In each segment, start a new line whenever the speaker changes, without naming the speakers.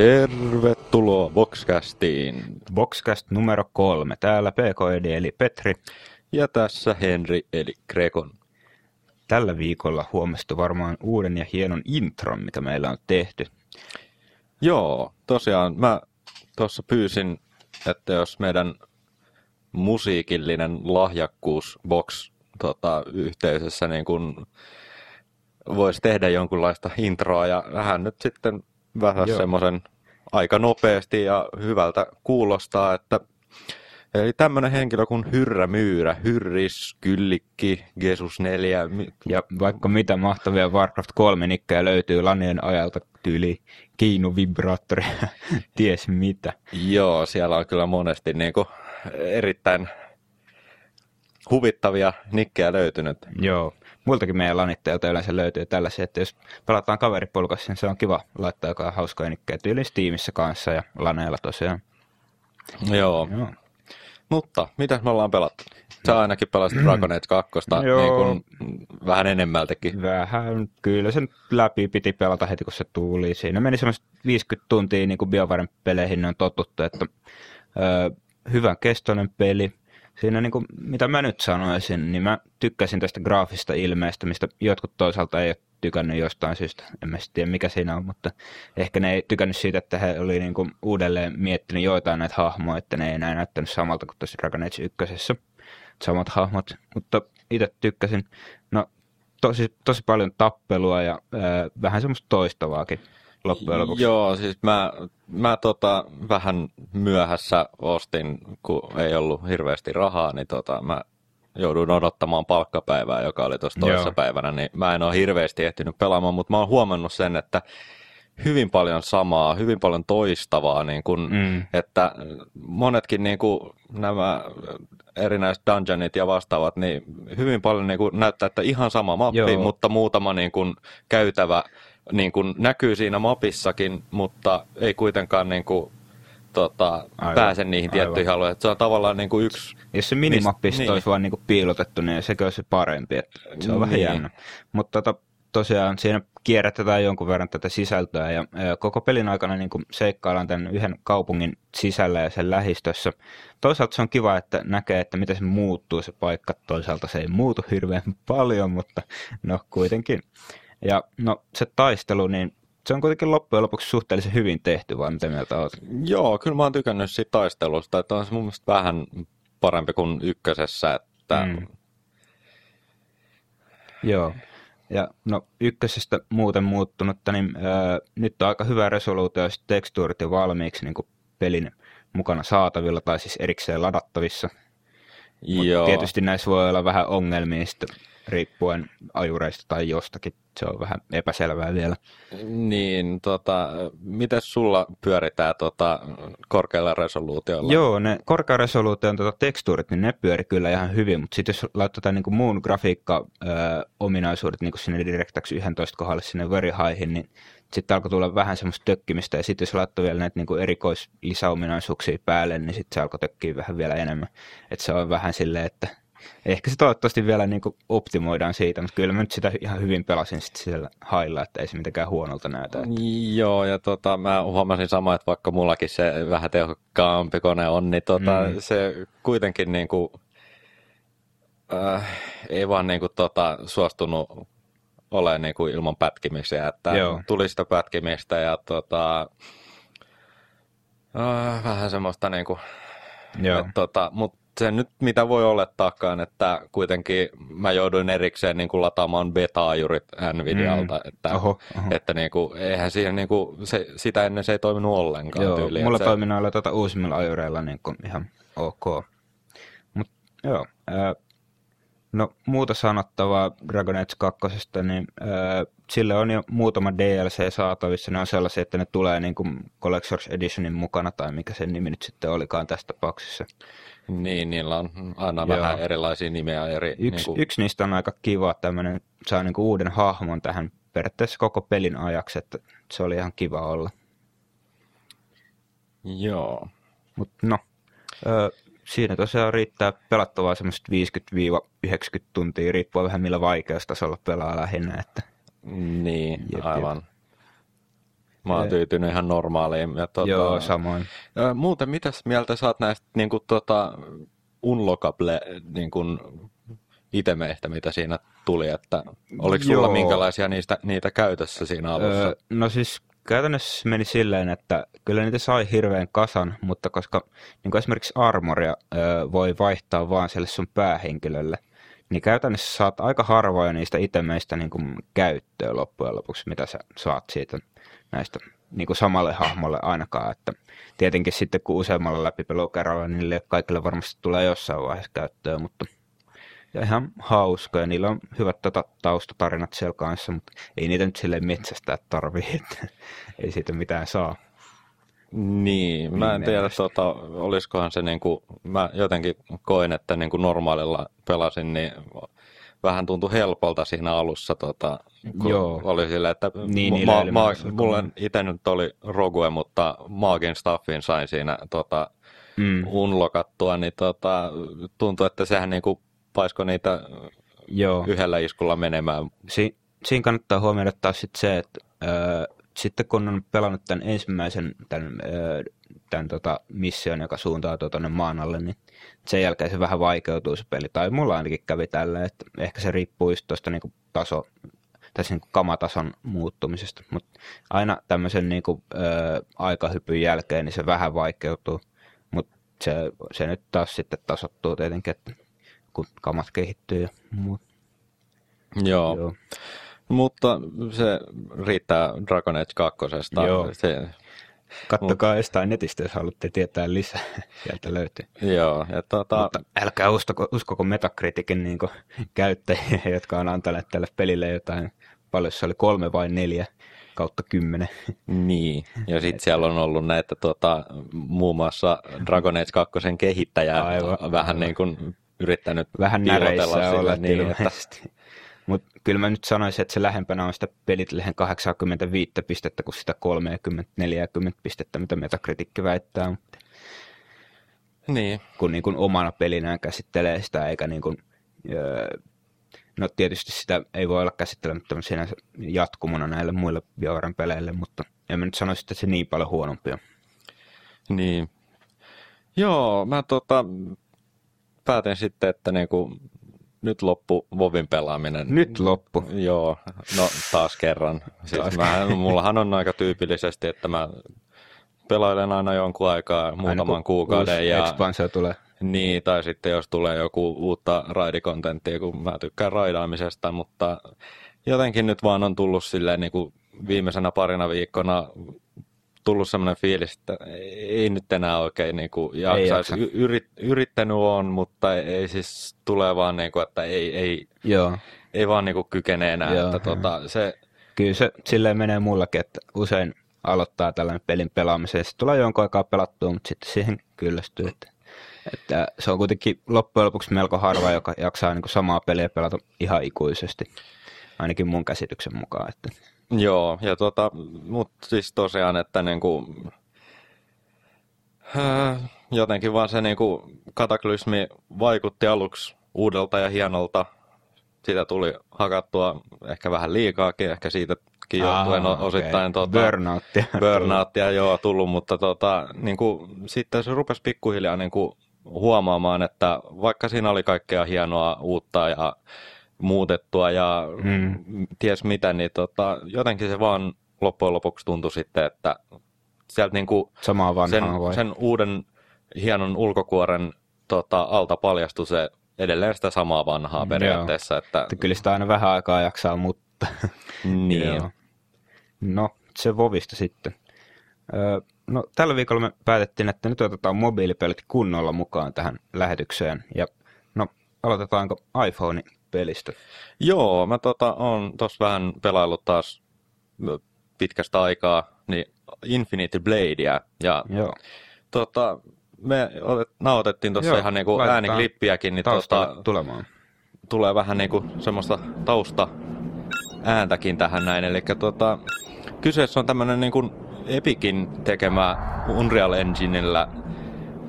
Tervetuloa Boxcastiin.
Boxcast numero kolme. Täällä PKED eli Petri.
Ja tässä Henri eli Grekon.
Tällä viikolla huomasitte varmaan uuden ja hienon intron, mitä meillä on tehty.
Joo, tosiaan mä tuossa pyysin, että jos meidän musiikillinen lahjakkuus Box tota, yhteisössä niin kun voisi tehdä jonkunlaista introa ja hän nyt sitten vähän semmoisen aika nopeasti ja hyvältä kuulostaa, että Eli tämmöinen henkilö kuin Hyrrä Myyrä, Hyrris, Kyllikki, Jesus 4.
Ja vaikka mitä mahtavia Warcraft 3 nikkejä löytyy lanien ajalta tyyli Kiinu Vibraattori, ties mitä.
Joo, siellä on kyllä monesti niin kuin erittäin huvittavia nikkejä löytynyt.
Joo, muiltakin meidän lanitteilta yleensä löytyy tällaisia, että jos pelataan kaveripolkassa, niin se on kiva laittaa jotain hauskoja nikkejä tyyliin Steamissa kanssa ja laneilla tosiaan.
Joo. Joo. Mutta mitä me ollaan pelattu? Sä ainakin pelasit Dragon Age 2 niin kuin vähän enemmältäkin.
Vähän, kyllä sen läpi piti pelata heti kun se tuli. Siinä meni semmoista 50 tuntia niin kuin BioVaren peleihin on totuttu, että ö, hyvän kestoinen peli. Siinä niin kuin, mitä mä nyt sanoisin, niin mä tykkäsin tästä graafista ilmeestä, mistä jotkut toisaalta ei ole tykännyt jostain syystä. En mä tiedä mikä siinä on, mutta ehkä ne ei tykännyt siitä, että he oli niin kuin uudelleen miettinyt joitain näitä hahmoja, että ne ei enää näyttänyt samalta kuin tuossa Dragon Age 1. Samat hahmot, mutta itse tykkäsin. No tosi, tosi paljon tappelua ja ää, vähän semmoista toistavaakin loppujen lopuksi.
Joo, siis mä, mä tota, vähän myöhässä ostin, kun ei ollut hirveästi rahaa, niin tota, mä jouduin odottamaan palkkapäivää, joka oli tuossa toisessa päivänä, niin mä en ole hirveästi ehtinyt pelaamaan, mutta mä oon huomannut sen, että hyvin paljon samaa, hyvin paljon toistavaa, niin kun, mm. että monetkin niin kun, nämä erinäiset dungeonit ja vastaavat, niin hyvin paljon niin kun, näyttää, että ihan sama mappi, Joo. mutta muutama niin kun, käytävä niin kun, näkyy siinä mapissakin, mutta ei kuitenkaan niin kun, tota, pääse niihin tiettyihin alueihin. Se on tavallaan niin kuin yksi...
Jos se minimappi niin. olisi vaan niin kuin piilotettu, niin sekö olisi parempi. Että se on niin. vähän jännä. Mutta tota, tosiaan siinä kierrätetään jonkun verran tätä sisältöä ja, ja koko pelin aikana niin kuin seikkaillaan tämän yhden kaupungin sisällä ja sen lähistössä. Toisaalta se on kiva, että näkee, että miten se muuttuu se paikka. Toisaalta se ei muutu hirveän paljon, mutta no kuitenkin. Ja no se taistelu, niin se on kuitenkin loppujen lopuksi suhteellisen hyvin tehty, vai mitä mieltä olet?
Joo, kyllä mä oon tykännyt siitä taistelusta, että on se mun mielestä vähän parempi kuin ykkösessä, että... Mm.
Joo. Ja no ykkösestä muuten muuttunutta, niin ää, nyt on aika hyvä resoluutio ja tekstuurit jo valmiiksi niin pelin mukana saatavilla tai siis erikseen ladattavissa. Joo. tietysti näissä voi olla vähän ongelmia sitten riippuen ajureista tai jostakin. Se on vähän epäselvää vielä.
Niin, tota, miten sulla pyöritään tota, korkealla resoluutiolla?
Joo, ne korkearesoluution tota, tekstuurit, niin ne pyöri kyllä ihan hyvin, mutta sitten jos laitetaan niin muun grafiikka-ominaisuudet niin sinne DirectX 11 kohdalle sinne very highhin, niin sitten alkoi tulla vähän semmoista tökkimistä, ja sitten jos laittoi vielä näitä niin erikoislisäominaisuuksia päälle, niin sitten se alkoi tökkiä vähän vielä enemmän. Että se on vähän silleen, että ehkä se toivottavasti vielä niin kuin optimoidaan siitä, mutta kyllä mä nyt sitä ihan hyvin pelasin sitten siellä hailla, että ei se mitenkään huonolta näytä. Että...
Joo, ja tota, mä huomasin sama, että vaikka mullakin se vähän tehokkaampi kone on, niin tota, mm. se kuitenkin niin kuin, äh, ei vaan niin kuin, tota, suostunut ole niin kuin ilman pätkimisiä, että Joo. tuli sitä pätkimistä ja tota, äh, vähän semmoista niin kuin, Joo. Et, tota, mutta se nyt mitä voi olettaakaan, että kuitenkin mä jouduin erikseen niin kuin lataamaan beta-ajurit Nvidialta, mm. että, oho, oho. että niin kuin, eihän siihen niin kuin, se, sitä ennen se ei toiminut ollenkaan
joo,
tyyliin.
Mulla
se...
toimii noilla tuota uusimmilla ajureilla niin kuin ihan ok. Mut, joo, äh, no muuta sanottavaa Dragon Age 2, niin äh, sille on jo muutama DLC saatavissa. Ne on sellaisia, että ne tulee niin kuin Collector's Editionin mukana tai mikä sen nimi nyt sitten olikaan tässä tapauksessa.
Niin, niillä on aina Joo. vähän erilaisia nimeä. Eri,
yksi, niin kuin... yksi niistä on aika kiva, tämmöinen saa niin kuin uuden hahmon tähän periaatteessa koko pelin ajaksi, että se oli ihan kiva olla.
Joo.
Mutta no, ö, siinä tosiaan riittää pelattavaa semmoista 50-90 tuntia, riippuu vähän millä vaikeustasolla pelaa lähinnä. Että...
Niin, jep, aivan. Jep. Mä oon tyytynyt ihan normaaliin. Ja,
tota, Joo, samoin.
Ja, muuten, mitäs mieltä saat näistä niin kuin, tota, unlockable niin kuin, itemeistä, mitä siinä tuli, että oliko sulla Joo. minkälaisia niistä, niitä käytössä siinä alussa? Öö,
no siis käytännössä meni silleen, että kyllä niitä sai hirveän kasan, mutta koska niin esimerkiksi armoria öö, voi vaihtaa vaan sille sun päähenkilölle, niin käytännössä saat aika harvoja niistä itemeistä niin kuin käyttöön loppujen lopuksi, mitä sä saat siitä näistä niin kuin samalle hahmolle ainakaan. Että tietenkin sitten kun useammalla läpipelukerralla, niin niille kaikille varmasti tulee jossain vaiheessa käyttöön, mutta ja ihan hauska ja niillä on hyvät tota, taustatarinat siellä kanssa, mutta ei niitä nyt silleen metsästää tarvii, että ei siitä mitään saa.
Niin, mä en tiedä, tota, olisikohan se niinku, mä jotenkin koin, että niinku normaalilla pelasin, niin vähän tuntui helpolta siinä alussa, tota, kun Joo. oli sille, että niin, ma- ma- mulle itse nyt oli Rogue, mutta Maagin Staffin sain siinä tota, mm. unlokattua, niin tota, tuntui, että sehän niinku paisko niitä Joo. yhdellä iskulla menemään.
Si- siinä kannattaa huomioida taas sit se, että öö, sitten kun on pelannut tämän ensimmäisen tämän, öö, tämän tota, mission, joka suuntautuu tuonne maan alle, niin sen jälkeen se vähän vaikeutuu se peli. Tai mulla ainakin kävi tällä, että ehkä se riippuu just tuosta niin taso, tässä niin kamatason muuttumisesta. Mutta aina tämmöisen niin kuin, ö, aikahypyn jälkeen niin se vähän vaikeutuu. Mutta se, se nyt taas sitten tasottuu tietenkin, että kun kamat kehittyy ja muut.
Joo. Joo. Mutta se riittää Dragon Age 2. Joo. Se,
Kattokaa jostain netistä, jos haluatte tietää lisää. Sieltä löytyy.
Joo. Ja tuota... Mutta
älkää uskoko, uskoko Metacriticin niin käyttäjiä, jotka on antaneet tälle pelille jotain, paljon se oli kolme vai neljä kautta kymmenen.
Niin, ja sitten siellä on ollut näitä tuota, muun muassa Dragon Age 2 kehittäjää aivan, vähän aivan. niin kuin yrittänyt
Vähän näreissä olla niin, että... Mutta kyllä mä nyt sanoisin, että se lähempänä on sitä pelit lehen 85 pistettä kuin sitä 30-40 pistettä, mitä Metacritic väittää.
Niin.
Kun niin kuin omana pelinään käsittelee sitä, eikä niin kuin, no tietysti sitä ei voi olla käsittelemättä siinä jatkumona näille muille BioWaren peleille, mutta en mä nyt sanoisi, että se niin paljon huonompia.
Niin. Joo, mä tota, päätin sitten, että niinku, nyt loppu Vovin pelaaminen.
Nyt loppu?
Joo, no taas kerran. Siis taas. Mä, mullahan on aika tyypillisesti, että mä pelailen aina jonkun aikaa, muutaman aina kuukauden.
ja expansio tulee.
Niin, tai sitten jos tulee joku uutta raidikontenttia, kun mä tykkään raidaamisesta, mutta jotenkin nyt vaan on tullut silleen niin kuin viimeisenä parina viikkona tullut semmoinen fiilis, että ei nyt enää oikein niin kuin jaksaisi. Jaksa. Yrit, yrittänyt on, mutta ei siis tulee vaan niin kuin, että ei, ei, Joo. ei vaan niin kuin kykene enää. Joo, että tota, se...
Kyllä se silleen menee mullakin, että usein aloittaa tällainen pelin pelaamisen. Sitten tulee jonkun aikaa pelattua, mutta sitten siihen kyllästyy. Että, että se on kuitenkin loppujen lopuksi melko harva, joka jaksaa niin kuin samaa peliä pelata ihan ikuisesti. Ainakin mun käsityksen mukaan. Että
Joo, ja tota, mutta siis tosiaan, että niinku, äh, jotenkin vaan se niinku kataklysmi vaikutti aluksi uudelta ja hienolta. Siitä tuli hakattua ehkä vähän liikaakin, ehkä siitäkin johtuen Aa, osittain
okay. tota, burnouttia.
burnouttia joo, tullut, mutta tota, niinku, sitten se rupesi pikkuhiljaa niinku huomaamaan, että vaikka siinä oli kaikkea hienoa uutta ja muutettua ja mm. ties mitä, niin tota, jotenkin se vaan loppujen lopuksi tuntui sitten, että sieltä niinku
Samaa
sen, sen uuden hienon ulkokuoren tota, alta paljastui se edelleen sitä samaa vanhaa periaatteessa. Että... että
kyllä sitä aina vähän aikaa jaksaa, mutta...
niin.
no, se Vovista sitten. Öö, no, tällä viikolla me päätettiin, että nyt otetaan mobiilipelit kunnolla mukaan tähän lähetykseen. Ja no, aloitetaanko iPhone pelistä?
Joo, mä tota, on tuossa vähän pelaillut taas pitkästä aikaa niin Infinity Bladea. Ja
Joo.
Tota, me otet, nautettiin tuossa ihan niinku ääniklippiäkin. Niin tota,
tulemaan.
Tulee vähän niinku semmoista tausta ääntäkin tähän näin. Eli tota, kyseessä on tämmöinen niinku Epicin tekemä Unreal Enginellä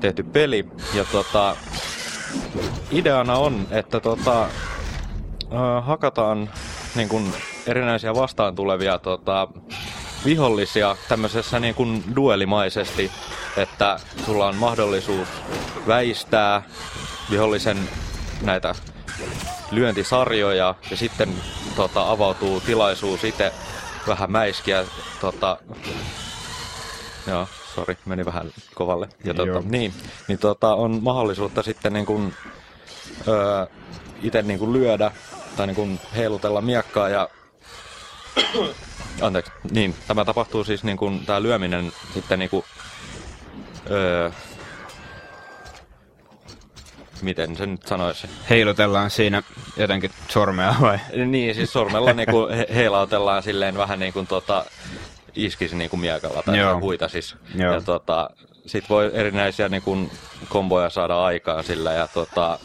tehty peli. Ja tota, ideana on, että tota, äh, hakataan niin kuin erinäisiä vastaan tulevia tota, vihollisia tämmöisessä niin kuin duelimaisesti, että sulla on mahdollisuus väistää vihollisen näitä lyöntisarjoja ja sitten tota, avautuu tilaisuus itse vähän mäiskiä. Tota, joo, sori, meni vähän kovalle. Ja tota, niin, niin tota, on mahdollisuutta sitten niin kuin, öö, itse niin kuin lyödä tai niin kuin heilutella miekkaa ja Anteeksi, niin, tämä tapahtuu siis niin kuin, tämä lyöminen sitten niin kuin, öö, miten se nyt sanoisi?
Heilutellaan siinä jotenkin sormea vai?
Niin, siis sormella niin kuin he- heilautellaan silleen vähän niin kuin tota, iskisi niin kuin miekalla tai
Joo.
huita siis.
Joo.
Ja tota, sit voi erinäisiä niin kuin komboja saada aikaan sillä ja tota,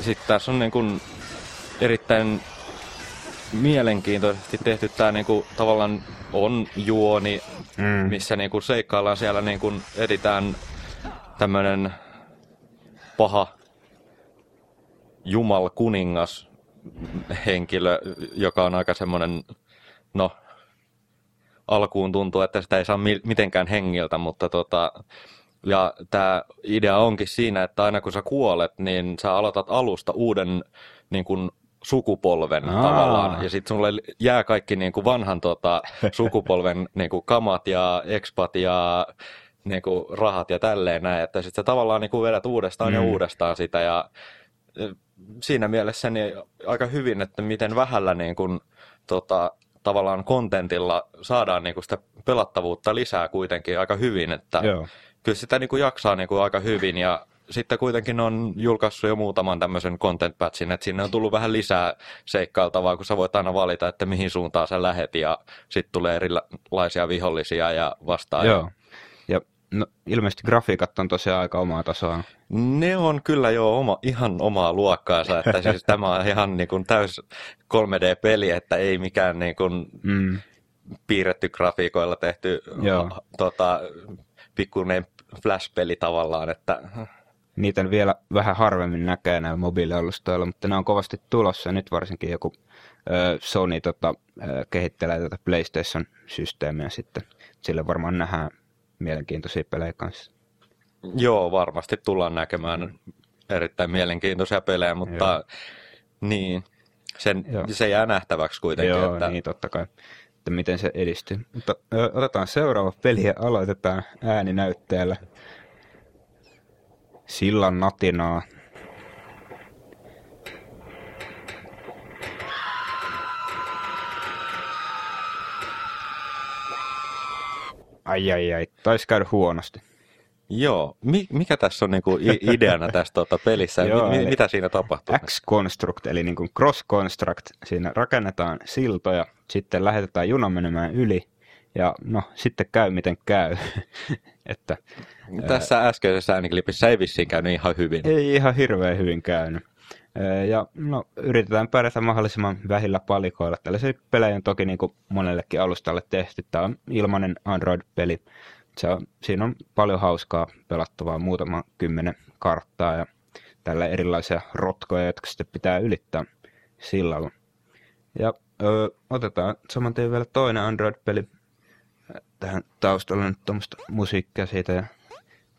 sitten tässä on niin kuin erittäin mielenkiintoisesti tehty tämä niinku, tavallaan on juoni,
Mm.
missä niinku seikkaillaan siellä niinku editään tämmöinen paha Jumal kuningas henkilö, joka on aika semmoinen, no alkuun tuntuu, että sitä ei saa mi- mitenkään hengiltä, mutta tota, ja tämä idea onkin siinä, että aina kun sä kuolet, niin sä aloitat alusta uuden niin kuin, sukupolven
Aa.
tavallaan. Ja sitten sulle jää kaikki niin kuin vanhan tota, sukupolven niin kuin kamat ja expat ja niin kuin rahat ja tälleen näin. Että sitten sä tavallaan niin kuin vedät uudestaan mm. ja uudestaan sitä. Ja eh, siinä mielessä niin aika hyvin, että miten vähällä niin kuin, tota, tavallaan kontentilla saadaan niin kuin sitä pelattavuutta lisää kuitenkin aika hyvin. Että
Joo.
kyllä sitä niin kuin jaksaa niin kuin aika hyvin ja sitten kuitenkin on julkaissut jo muutaman tämmöisen content patchin, että sinne on tullut vähän lisää seikkailtavaa, kun sä voit aina valita, että mihin suuntaan sä lähet ja sitten tulee erilaisia vihollisia ja vastaan.
Joo. Ja no, ilmeisesti grafiikat on tosiaan aika omaa tasoa.
Ne on kyllä jo oma, ihan omaa luokkaansa, että siis tämä on ihan niin kuin täys 3D-peli, että ei mikään niin kuin
Mm.
piirretty grafiikoilla tehty
Joo.
tota, pikkuinen flash-peli tavallaan, että
Niitä vielä vähän harvemmin näkee näillä mobiilialustoilla, mutta ne on kovasti tulossa. Nyt varsinkin joku ö, Sony tota, ö, kehittelee tätä PlayStation-systeemiä sitten. Sille varmaan nähdään mielenkiintoisia pelejä kanssa.
Joo, varmasti tullaan näkemään erittäin mielenkiintoisia pelejä, mutta
Joo.
niin, sen,
Joo.
se jää nähtäväksi kuitenkin.
Joo,
että,
niin totta kai, että miten se edistyy. Mutta ö, otetaan seuraava peli ja aloitetaan ääninäytteellä. Sillan natinaa. Ai ai ai, taisi käydä huonosti.
Joo, Mi, mikä tässä on niinku ideana tässä tota pelissä?
Joo,
mi, mitä siinä tapahtuu?
X-Construct, eli niin kuin cross-construct. Siinä rakennetaan siltoja, sitten lähetetään juna menemään yli, ja no, sitten käy miten käy. että
Tässä äskeisessä ääniklipissä ei vissiin käynyt ihan hyvin.
ei ihan hirveän hyvin käynyt. Ää, Ja no, yritetään pärjätä mahdollisimman vähillä palikoilla. Tällaisia pelejä on toki niin kuin monellekin alustalle tehty. Tämä on ilmainen Android-peli. Se on, siinä on paljon hauskaa pelattavaa, muutama kymmenen karttaa ja tällä erilaisia rotkoja, jotka sitten pitää ylittää sillalla. Ja ö, otetaan saman vielä toinen Android-peli. Tähän taustalle nyt tuommoista musiikkia siitä ja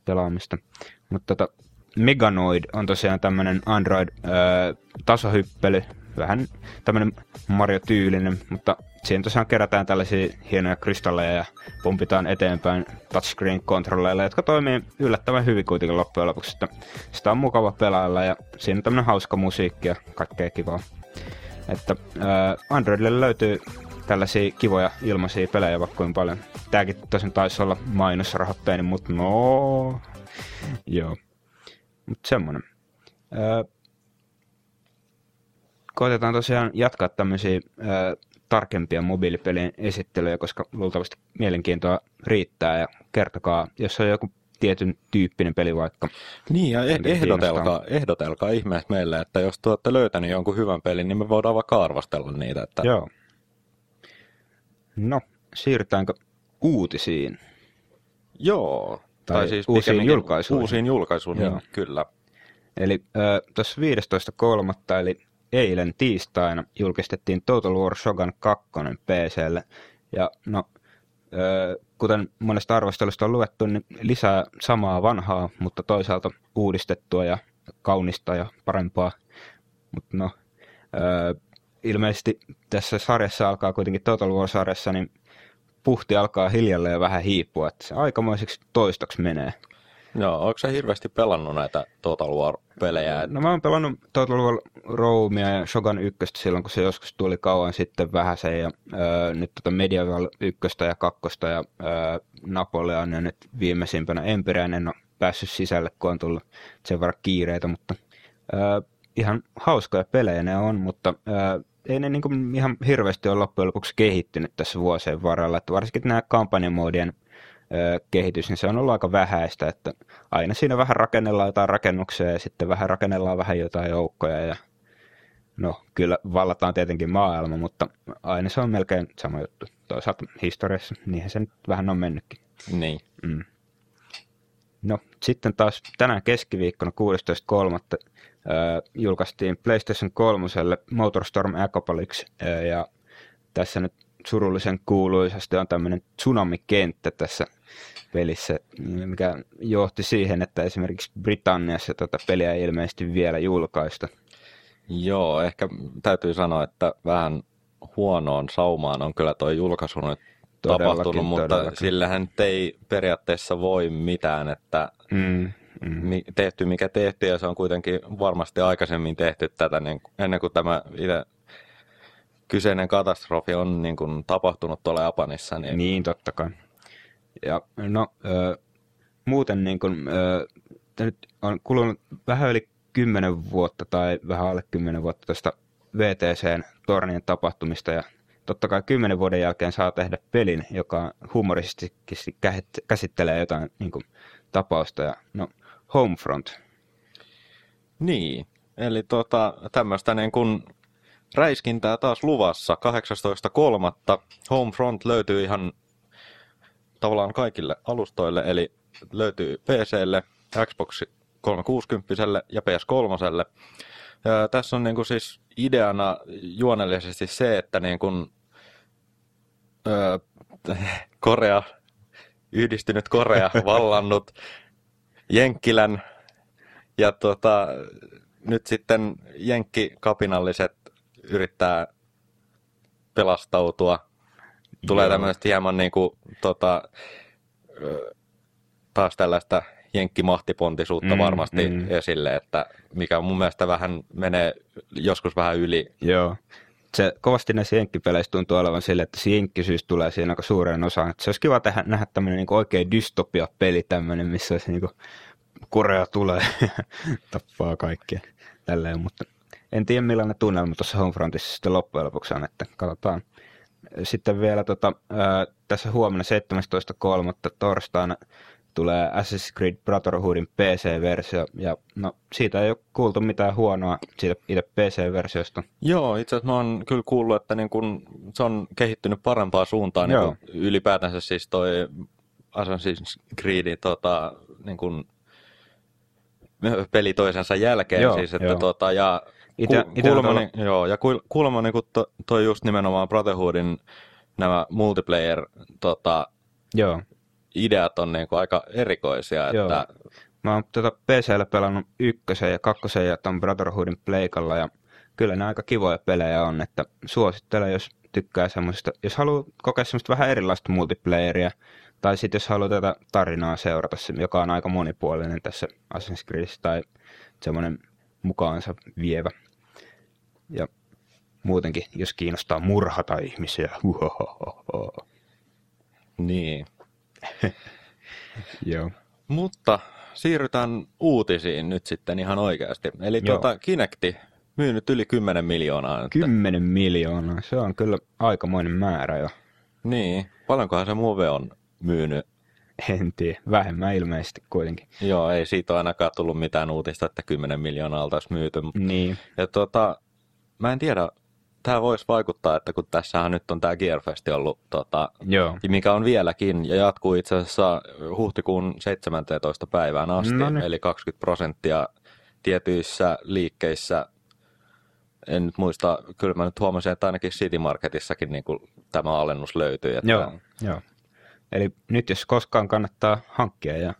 pelaamista. Mutta tota, Meganoid on tosiaan tämmöinen Android-tasohyppely, vähän tämmöinen Mario-tyylinen, mutta siinä tosiaan kerätään tällaisia hienoja kristalleja ja pumpitaan eteenpäin touchscreen-kontrolleilla, jotka toimii yllättävän hyvin kuitenkin loppujen lopuksi. Että sitä on mukava pelailla ja siinä on tämmöinen hauska musiikki ja kaikkea kivaa. Että ää, Androidille löytyy tällaisia kivoja ilmaisia pelejä vaikka kuin paljon. Tääkin tosin taisi olla mainosrahoitteinen, mutta no... Joo. Mutta semmonen. Öö, koitetaan tosiaan jatkaa tämmöisiä öö, tarkempia mobiilipelien esittelyjä, koska luultavasti mielenkiintoa riittää. Ja kertokaa, jos on joku tietyn tyyppinen peli vaikka.
Niin, ja eh- ehdotelkaa, ehdotelkaa ihmeessä meille, että jos te olette löytänyt jonkun hyvän pelin, niin me voidaan vaikka arvostella niitä. Että...
Joo. No, siirrytäänkö uutisiin?
Joo.
Tai uusiin
pikemminkin
julkaisuihin.
Uusiin julkaisuihin,
Joo.
kyllä.
Eli äh, tuossa 15.3. eli eilen tiistaina julkistettiin Total War Shogun 2 PClle Ja no, kuten monesta arvostelusta on luettu, niin lisää samaa vanhaa, mutta toisaalta uudistettua ja kaunista ja parempaa. Mutta no, ilmeisesti tässä sarjassa alkaa kuitenkin Total War-sarjassa, niin puhti alkaa hiljalleen vähän hiipua, että se aikamoiseksi toistoksi menee.
Joo, onko se hirveästi pelannut näitä Total War-pelejä?
No mä oon pelannut Total War Roomia ja Shogun 1 silloin, kun se joskus tuli kauan sitten vähän se, ja öö, nyt tota Medieval 1 ja 2 ja öö, Napoleon ja nyt viimeisimpänä Empyrean en ole päässyt sisälle, kun on tullut sen verran kiireitä, mutta öö, ihan hauskoja pelejä ne on, mutta öö, ei ne niinku ihan hirveästi ole loppujen lopuksi kehittynyt tässä vuosien varrella, että varsinkin nämä kampanjamoodien kehitys, niin se on ollut aika vähäistä, että aina siinä vähän rakennellaan jotain rakennuksia ja sitten vähän rakennellaan vähän jotain joukkoja ja no kyllä vallataan tietenkin maailma, mutta aina se on melkein sama juttu. Toisaalta historiassa, niinhän se nyt vähän on mennytkin.
Niin.
Mm. No sitten taas tänään keskiviikkona 16.3. Julkaistiin PlayStation 3 Motorstorm Apocalypse ja tässä nyt surullisen kuuluisasti on tämmöinen tsunami-kenttä tässä pelissä, mikä johti siihen, että esimerkiksi Britanniassa tätä peliä ei ilmeisesti vielä julkaista.
Joo, ehkä täytyy sanoa, että vähän huonoon saumaan on kyllä tuo julkaisu nyt tapahtunut, mutta todellakin. sillähän ei periaatteessa voi mitään, että mm, mm. tehty mikä tehty ja se on kuitenkin varmasti aikaisemmin tehty tätä niin ennen kuin tämä itse kyseinen katastrofi on niin kuin tapahtunut tuolla Japanissa.
Niin, niin totta kai. Ja no, ö, muuten niin kuin, ö, nyt on kulunut vähän yli kymmenen vuotta tai vähän alle kymmenen vuotta tuosta VTCn tornien tapahtumista ja totta kai kymmenen vuoden jälkeen saa tehdä pelin, joka humoristisesti käsittelee jotain niin kuin, tapausta ja no, Homefront.
Niin, eli tota, tämmöistä niin kuin räiskintää taas luvassa 18.3. Homefront löytyy ihan tavallaan kaikille alustoille, eli löytyy PClle, Xbox 360 ja PS3. Ja tässä on niin kuin siis ideana juonellisesti se, että niin kuin, öö, Korea, yhdistynyt Korea vallannut Jenkkilän ja tota, nyt sitten jenkkikapinalliset yrittää pelastautua. Tulee tämmöistä hieman niin kuin, tota, taas tällaista jenkkimahtipontisuutta mm, varmasti mm. esille, että mikä mun mielestä vähän menee joskus vähän yli.
Joo. Se kovasti näissä jenkkipeleissä tuntuu olevan sille, että se jenkkisyys tulee siinä aika suureen osaan. Että se olisi kiva tehdä, nähdä tämmöinen niin oikein dystopia-peli tämmöinen, missä olisi niin Korea tulee tappaa kaikkia. Tälleen, mutta en tiedä millainen tunnelma tuossa Homefrontissa sitten loppujen lopuksi on, että katsotaan. Sitten vielä tota, ää, tässä huomenna 17.3. torstaina tulee Assassin's Creed Brotherhoodin PC-versio, ja no, siitä ei ole kuultu mitään huonoa siitä itse PC-versiosta.
Joo, itse asiassa mä oon kyllä kuullut, että niin kun se on kehittynyt parempaa suuntaan niin ylipäätänsä siis toi Assassin's Creed tota, niin kun, peli toisensa jälkeen. Joo, siis, että, tota, ja Ite, Ku, ite kuulemma, niin, joo, ja kuulemma niin to, toi just nimenomaan Brotherhoodin nämä multiplayer tota, joo. Ideat on niin kuin aika erikoisia. Joo. Että...
Mä oon tuota PCllä pelannut ykkösen ja kakkosen ja ton Brotherhoodin pleikalla ja kyllä ne aika kivoja pelejä on, että suosittelen, jos tykkää semmoisesta, jos haluaa kokea semmoista vähän erilaista multiplayeria, tai sitten jos haluaa tätä tarinaa seurata, joka on aika monipuolinen tässä Assassin's Creedissä, tai semmoinen mukaansa vievä. Ja muutenkin, jos kiinnostaa murhata ihmisiä. Uhohoho.
Niin.
Joo.
Mutta siirrytään uutisiin nyt sitten ihan oikeasti. Eli Joo. tuota, Kinecti myynyt yli 10 miljoonaa. Nyt.
10 miljoonaa, se on kyllä aikamoinen määrä jo.
Niin, paljonkohan se Move on myynyt?
En tiedä, vähemmän ilmeisesti kuitenkin.
Joo, ei siitä ole ainakaan tullut mitään uutista, että 10 miljoonaa oltaisiin myyty.
Niin.
Ja tuota, mä en tiedä, tämä voisi vaikuttaa, että kun tässähän nyt on tämä Gearfest ollut, tota,
Joo.
mikä on vieläkin ja jatkuu itse asiassa huhtikuun 17. päivään asti, niin. eli 20 prosenttia tietyissä liikkeissä en nyt muista, kyllä mä nyt huomasin, että ainakin City Marketissakin niin kuin tämä alennus löytyy. Että...
Joo, joo. Eli nyt jos koskaan kannattaa hankkia ja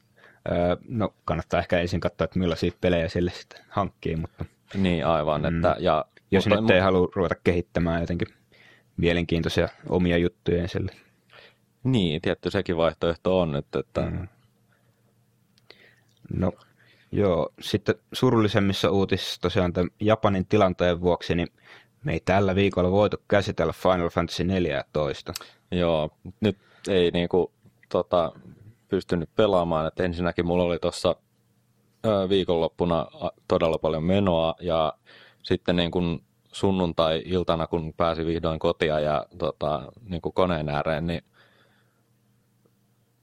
no kannattaa ehkä ensin katsoa, että millaisia pelejä sille sitten hankkii, mutta...
Niin, aivan. Mm, että, ja,
jos mutta, nyt ei halua ruveta kehittämään jotenkin mielenkiintoisia omia juttuja sille.
Niin, tietty sekin vaihtoehto on nyt, että... Mm.
No, joo. Sitten surullisemmissa uutisissa tosiaan tämän Japanin tilanteen vuoksi, niin me ei tällä viikolla voitu käsitellä Final Fantasy 14.
Joo, nyt ei niinku, tota, pystynyt pelaamaan. Et ensinnäkin mulla oli tuossa viikonloppuna todella paljon menoa ja sitten niin kun sunnuntai-iltana, kun pääsi vihdoin kotia ja tota, niin kuin koneen ääreen, niin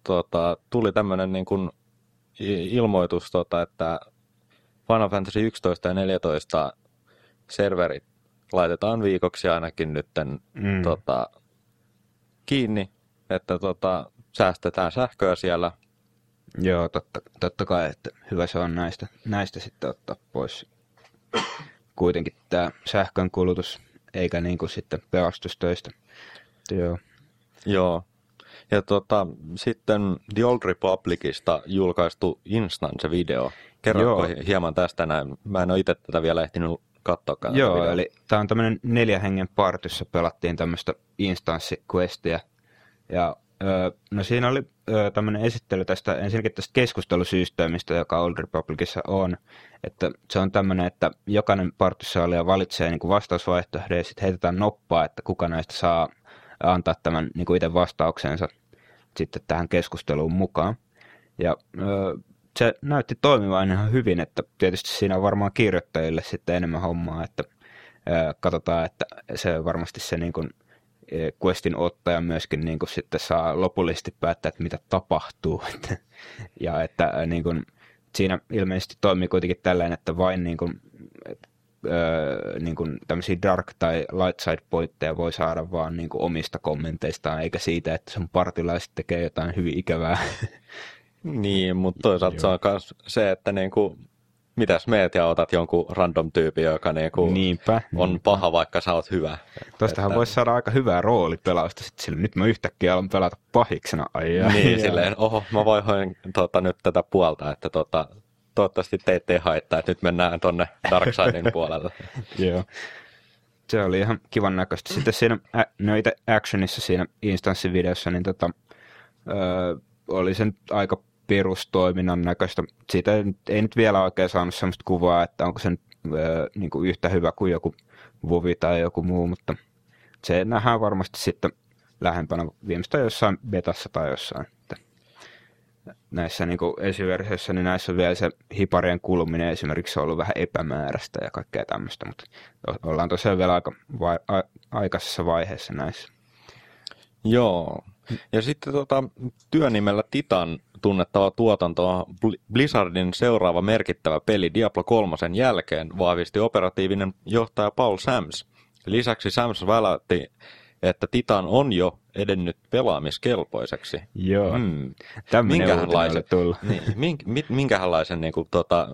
tota, tuli tämmöinen niin kuin ilmoitus, tota, että Final Fantasy 11 ja 14 serverit laitetaan viikoksi ainakin nytten mm. tota, kiinni, että tota, säästetään sähköä siellä.
Joo, totta, totta kai, että hyvä se on näistä, näistä sitten ottaa pois kuitenkin tämä sähkön kulutus, eikä niin kuin sitten pelastustöistä. Joo.
Joo. Ja tota, sitten The Old Republicista julkaistu Instance-video. Kerrotko hieman tästä näin? Mä en ole itse tätä vielä ehtinyt katsoa.
Joo, eli tämä on tämmöinen neljä hengen partissä pelattiin tämmöistä Instance-questia. Ja No siinä oli tämmöinen esittely tästä ensinnäkin tästä keskustelusysteemistä, joka Old Republicissa on. Että se on tämmöinen, että jokainen partisaali valitsee niin vastausvaihtoehdon ja sitten heitetään noppaa, että kuka näistä saa antaa tämän niin kuin itse vastauksensa sitten tähän keskusteluun mukaan. Ja se näytti toimivan ihan hyvin, että tietysti siinä on varmaan kirjoittajille sitten enemmän hommaa, että katsotaan, että se varmasti se niin kuin questin ottaja myöskin niin kuin sitten saa lopullisesti päättää, että mitä tapahtuu. ja että niin kuin, siinä ilmeisesti toimii kuitenkin tällainen, että vain niin kuin, öö, niin kuin tämmöisiä dark tai light side pointteja voi saada vaan niin kuin omista kommenteistaan, eikä siitä, että sun partilaiset tekee jotain hyvin ikävää.
Niin, mutta toisaalta se on myös se, että niin kuin mitäs meet ja otat jonkun random tyypin, joka niinku niinpä, on niinpä. paha, vaikka sä oot hyvä.
Tuostahan että... voisi saada aika hyvää roolipelausta sillä. Nyt mä yhtäkkiä alan pelata pahiksena. Ai,
ja, niin, silleen, oho, mä voin tota, nyt tätä puolta, että tota, toivottavasti te ette haittaa, että nyt mennään tonne Darksidein puolelle.
Joo. Se oli ihan kivan näköistä. Sitten siinä, no itse actionissa siinä instanssivideossa, niin tota, öö, oli sen aika perustoiminnan näköistä. Siitä ei, nyt vielä oikein saanut sellaista kuvaa, että onko se nyt, niin kuin yhtä hyvä kuin joku Vovi tai joku muu, mutta se nähdään varmasti sitten lähempänä viimeistään jossain betassa tai jossain. Että näissä niin esiversioissa, niin näissä on vielä se hiparien kuluminen esimerkiksi ollut vähän epämääräistä ja kaikkea tämmöistä, mutta ollaan tosiaan vielä aika vai, a, aikaisessa vaiheessa näissä.
Joo, ja sitten tota, työnimellä Titan tunnettava tuotanto on Blizzardin seuraava merkittävä peli Diablo 3 jälkeen, vahvisti operatiivinen johtaja Paul Sams. Lisäksi Sams välätti, että Titan on jo edennyt pelaamiskelpoiseksi.
Joo, hmm.
minkälaisen, niin, mink, minkälaisen niin kuin, tota,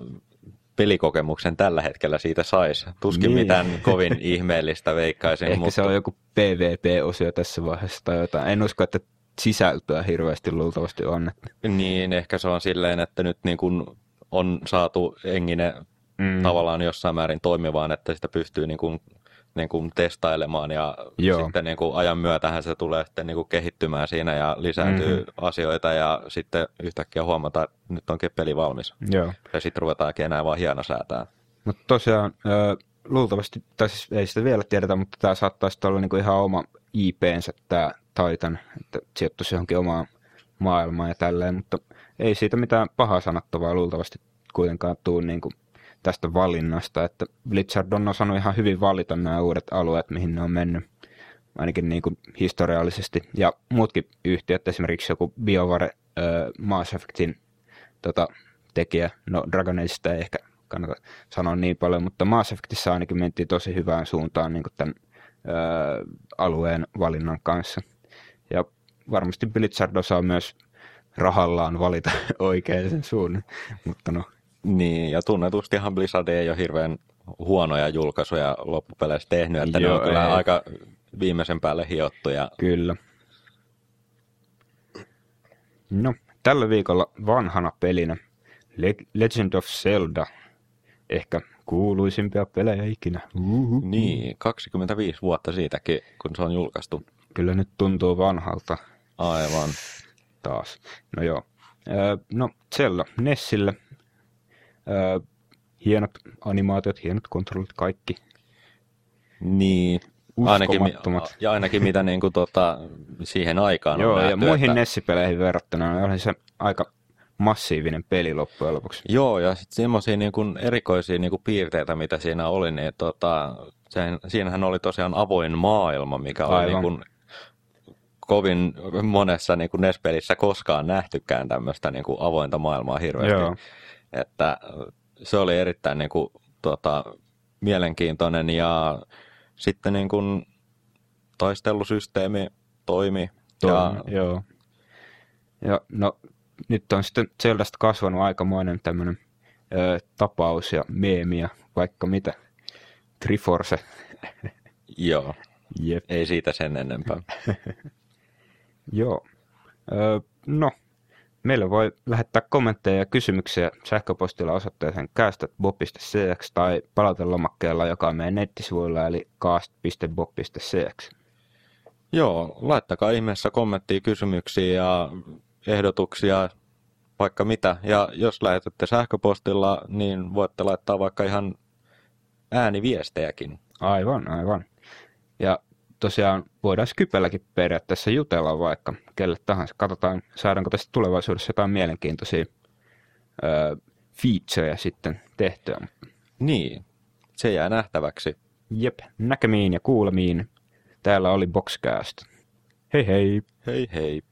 pelikokemuksen tällä hetkellä siitä saisi. Tuskin niin. mitään kovin ihmeellistä veikkaisin.
Ehkä mutta... se on joku PvP-osio tässä vaiheessa tai jotain. En usko, että sisältöä hirveästi luultavasti on.
Niin, ehkä se on silleen, että nyt niin kuin on saatu engine mm. tavallaan jossain määrin toimivaan, että sitä pystyy niin kuin, niin kuin testailemaan ja Joo. sitten niin kuin ajan myötähän se tulee sitten niin kuin kehittymään siinä ja lisääntyy mm-hmm. asioita ja sitten yhtäkkiä huomata, että nyt onkin peli valmis.
Joo.
Ja sitten ruvetaankin enää vaan hieno säätää.
Mutta tosiaan luultavasti, tai siis ei sitä vielä tiedetä, mutta tämä saattaisi olla niin kuin ihan oma IPnsä tämä Titan, että sijoittuisi johonkin omaan maailmaan ja tälleen, mutta ei siitä mitään pahaa sanottavaa luultavasti kuitenkaan tule niin kuin tästä valinnasta, että Blizzard on osannut ihan hyvin valita nämä uudet alueet, mihin ne on mennyt, ainakin niin kuin historiallisesti, ja muutkin yhtiöt, esimerkiksi joku BioWare äh, Mass Effectin tota, tekijä, no Dragon Ageista ei ehkä kannata sanoa niin paljon, mutta Mass Effectissa ainakin mentiin tosi hyvään suuntaan niin kuin tämän alueen valinnan kanssa. Ja varmasti Blizzard osaa myös rahallaan valita oikein suunnan, mutta no.
Niin, ja tunnetustihan Blizzard ei ole hirveän huonoja julkaisuja loppupeleissä tehnyt, että Joo, ne on kyllä ei. aika viimeisen päälle hiottuja.
Kyllä. No, tällä viikolla vanhana pelinä Legend of Zelda. Ehkä kuuluisimpia pelejä ikinä.
Uhuhu. Niin, 25 vuotta siitäkin, kun se on julkaistu.
Kyllä nyt tuntuu vanhalta.
Aivan.
Taas. No joo. Öö, no Zelda Nessille. Öö, hienot animaatiot, hienot kontrollit, kaikki.
Niin, ainakin, ja ainakin mitä niin kuin, tota, siihen aikaan
Joo,
on nähty,
ja muihin
että...
Nessi-peleihin verrattuna niin oli se aika massiivinen peli loppujen lopuksi.
Joo, ja sitten semmoisia niin kuin erikoisia niin kuin piirteitä, mitä siinä oli, niin tota, sen, siinähän oli tosiaan avoin maailma, mikä oli niin kuin kovin monessa niin kuin NES-pelissä koskaan nähtykään tämmöistä niin kuin avointa maailmaa hirveästi. Joo. Että se oli erittäin niin kuin, tota, mielenkiintoinen ja sitten niin kuin taistelusysteemi toimi.
toimi ja... Joo. Ja no, nyt on sitten Zeldasta kasvanut aikamoinen tämmöinen ö, tapaus ja meemi ja vaikka mitä. Triforce.
Joo. Jep. Ei siitä sen enempää.
Joo. Ö, no, meille voi lähettää kommentteja ja kysymyksiä sähköpostilla osoitteeseen cast.bob.cx tai palautelomakkeella, joka on meidän nettisivuilla, eli cast.bob.cx.
Joo, laittakaa ihmeessä kommenttia, kysymyksiä ja ehdotuksia, vaikka mitä. Ja jos lähetätte sähköpostilla, niin voitte laittaa vaikka ihan ääniviestejäkin.
Aivan, aivan. Ja tosiaan voidaan Skypelläkin periaatteessa jutella vaikka kelle tahansa. Katsotaan, saadaanko tästä tulevaisuudessa jotain mielenkiintoisia öö, featureja sitten tehtyä.
Niin, se jää nähtäväksi.
Jep, näkemiin ja kuulemiin. Täällä oli Boxcast. Hei hei!
Hei hei!